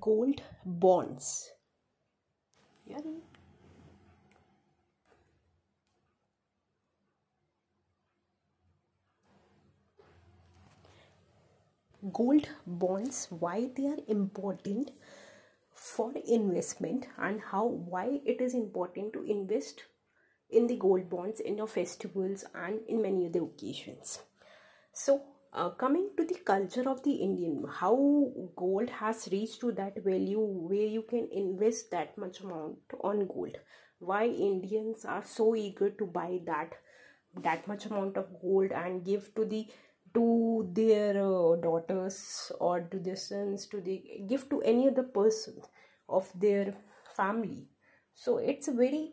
gold bonds. Gold bonds, why they are important for investment and how why it is important to invest in the gold bonds in your festivals and in many other occasions. So uh, coming to the culture of the indian how gold has reached to that value where you can invest that much amount on gold? Why indians are so eager to buy that that much amount of gold and give to the to their uh, daughters or to their sons to the give to any other person of their family? So it's a very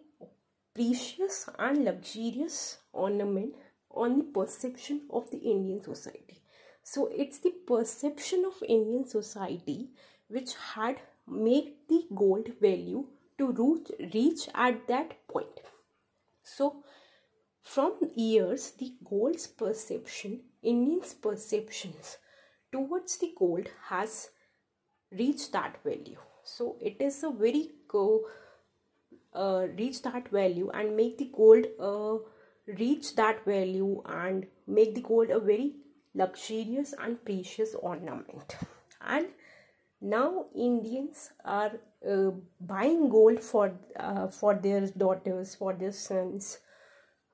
precious and luxurious ornament on the perception of the Indian society. So it's the perception of Indian society which had made the gold value to reach at that point. So from years the gold's perception, Indians' perceptions towards the gold has reached that value. So it is a very go uh, reach that value and make the gold uh, reach that value and make the gold a very luxurious and precious ornament. And now indians are uh, buying gold for uh, for their daughters for their sons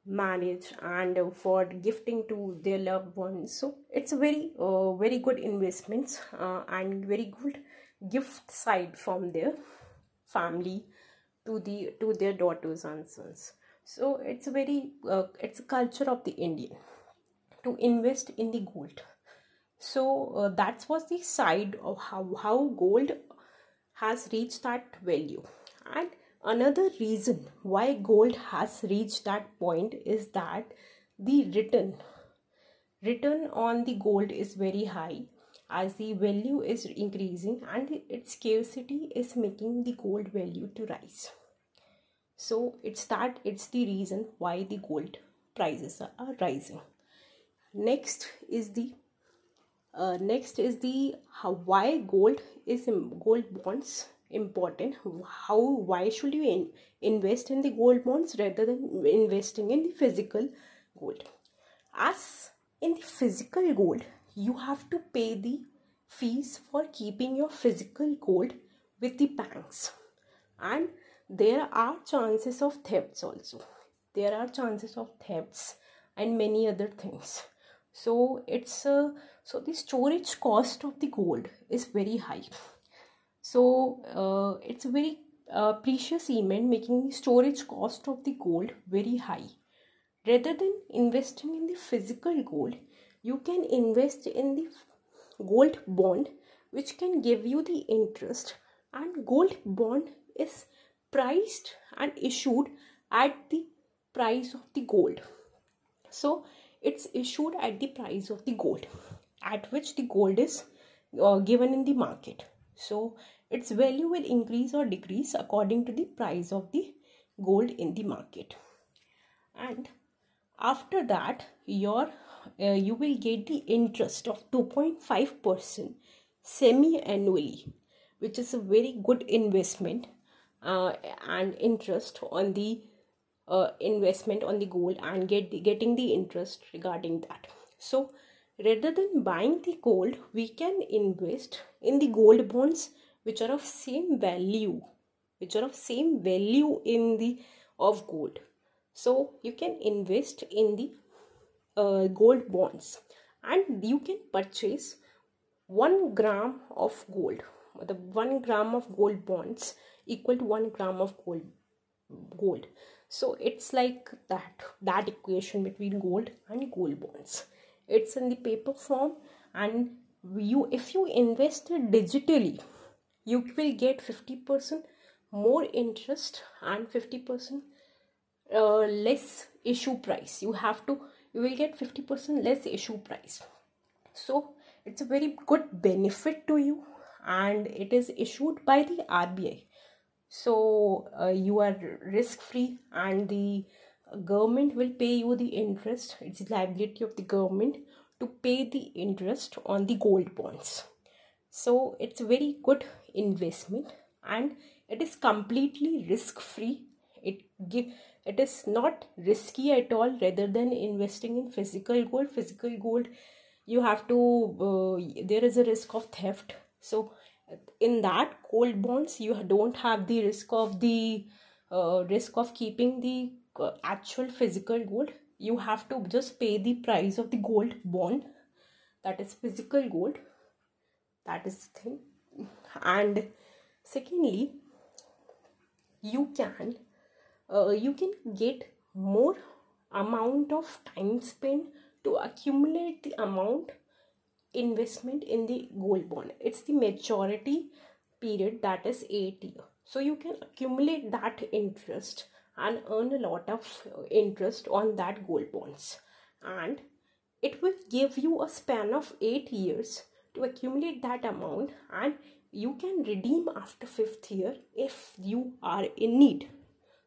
marriage and uh, for gifting to their loved ones. So it's a very uh, very good investments uh, and very good gift side from their family to the to their daughters and sons so it's a very uh, it's a culture of the indian to invest in the gold. So uh, that was the side of how, how gold has reached that value. And another reason why gold has reached that point is that the return return on the gold is very high as the value is increasing and its scarcity is making the gold value to rise so it's that it's the reason why the gold prices are rising. Next is the uh, next is the how why gold is gold bonds important. How why should you in, invest in the gold bonds rather than investing in the physical gold? As in the physical gold you have to pay the fees for keeping your physical gold with the banks. And there are chances of thefts also. There are chances of thefts and many other things. So it's uh, so the storage cost of the gold is very high. So uh, it's a very uh, precious element making the storage cost of the gold very high. Rather than investing in the physical gold you can invest in the gold bond which can give you the interest. And gold bond is priced and issued at the price of the gold. So it's issued at the price of the gold at which the gold is uh, given in the market. So its value will increase or decrease according to the price of the gold in the market. And after that your uh, you will get the interest of 2.5 percent semi annually which is a very good investment uh, and interest on the uh, investment on the gold and get the, getting the interest regarding that. So rather than buying the gold we can invest in the gold bonds which are of same value which are of same value in the of gold. So you can invest in the uh, gold bonds and you can purchase 1 gram of gold the 1 gram of gold bonds equal to 1 gram of gold gold. So it's like that that equation between gold and gold bonds. It's in the paper form and you if you invest it digitally you will get 50% more interest and 50% uh, less issue price. You have to you will get 50% less issue price. So it's a very good benefit to you and it is issued by the RBI so uh, you are risk free and the government will pay you the interest it's the liability of the government to pay the interest on the gold bonds. So it's a very good investment and it is completely risk free it give it is not risky at all rather than investing in physical gold. Physical gold you have to uh, there is a risk of theft. So in that gold bonds you don't have the risk of the uh, risk of keeping the uh, actual physical gold. You have to just pay the price of the gold bond. That is physical gold. That is the thing. And secondly you can uh, you can get more amount of time spent to accumulate the amount investment in the gold bond. It's the maturity period that is 8 year. So you can accumulate that interest and earn a lot of interest on that gold bonds. And it will give you a span of 8 years to accumulate that amount and you can redeem after fifth year if you are in need.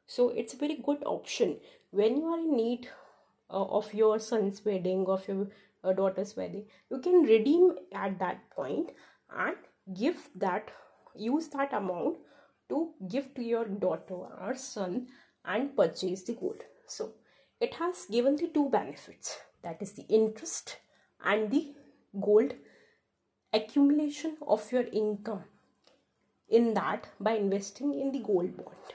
So it's a very good option. When you are in need uh, of your son's wedding of your uh, daughter's wedding. You can redeem at that point and give that use that amount to give to your daughter or son and purchase the gold. So it has given the two benefits. That is the interest and the gold accumulation of your income in that by investing in the gold bond.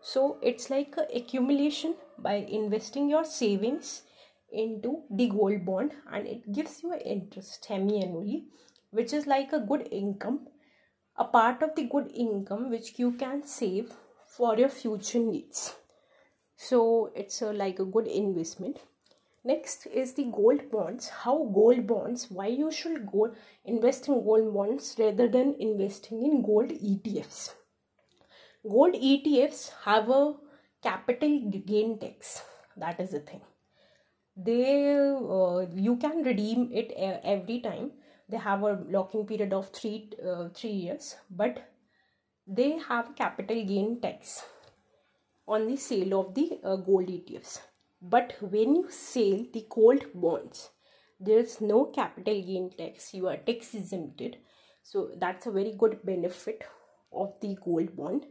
So it's like a accumulation by investing your savings into the gold bond and it gives you an interest semi-annually which is like a good income a part of the good income which you can save for your future needs. So it's a, like a good investment. Next is the gold bonds. How gold bonds? Why you should go invest in gold bonds rather than investing in gold etfs gold etfs have a capital gain tax. That is the thing they uh, you can redeem it every time. They have a locking period of three uh, three years but they have capital gain tax on the sale of the uh, gold etfs but when you sell the gold bonds there's no capital gain tax. You are tax exempted so that's a very good benefit of the gold bond.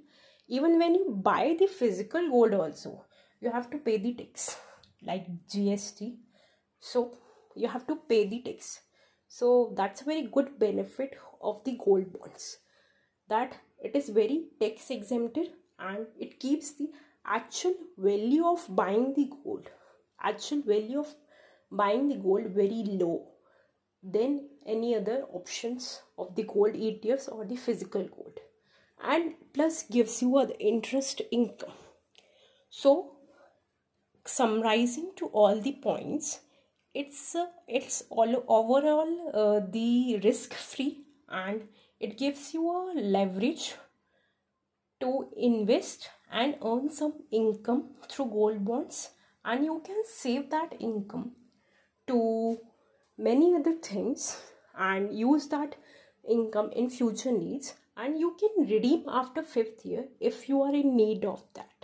Even when you buy the physical gold also you have to pay the tax like gst so you have to pay the tax. So that's a very good benefit of the gold bonds that it is very tax exempted and it keeps the actual value of buying the gold actual value of buying the gold very low than any other options of the gold ETFs or the physical gold. And plus gives you the interest income. So summarizing to all the points it's uh, it's all overall uh, the risk free and it gives you a leverage to invest and earn some income through gold bonds. And you can save that income to many other things and use that income in future needs. And you can redeem after fifth year if you are in need of that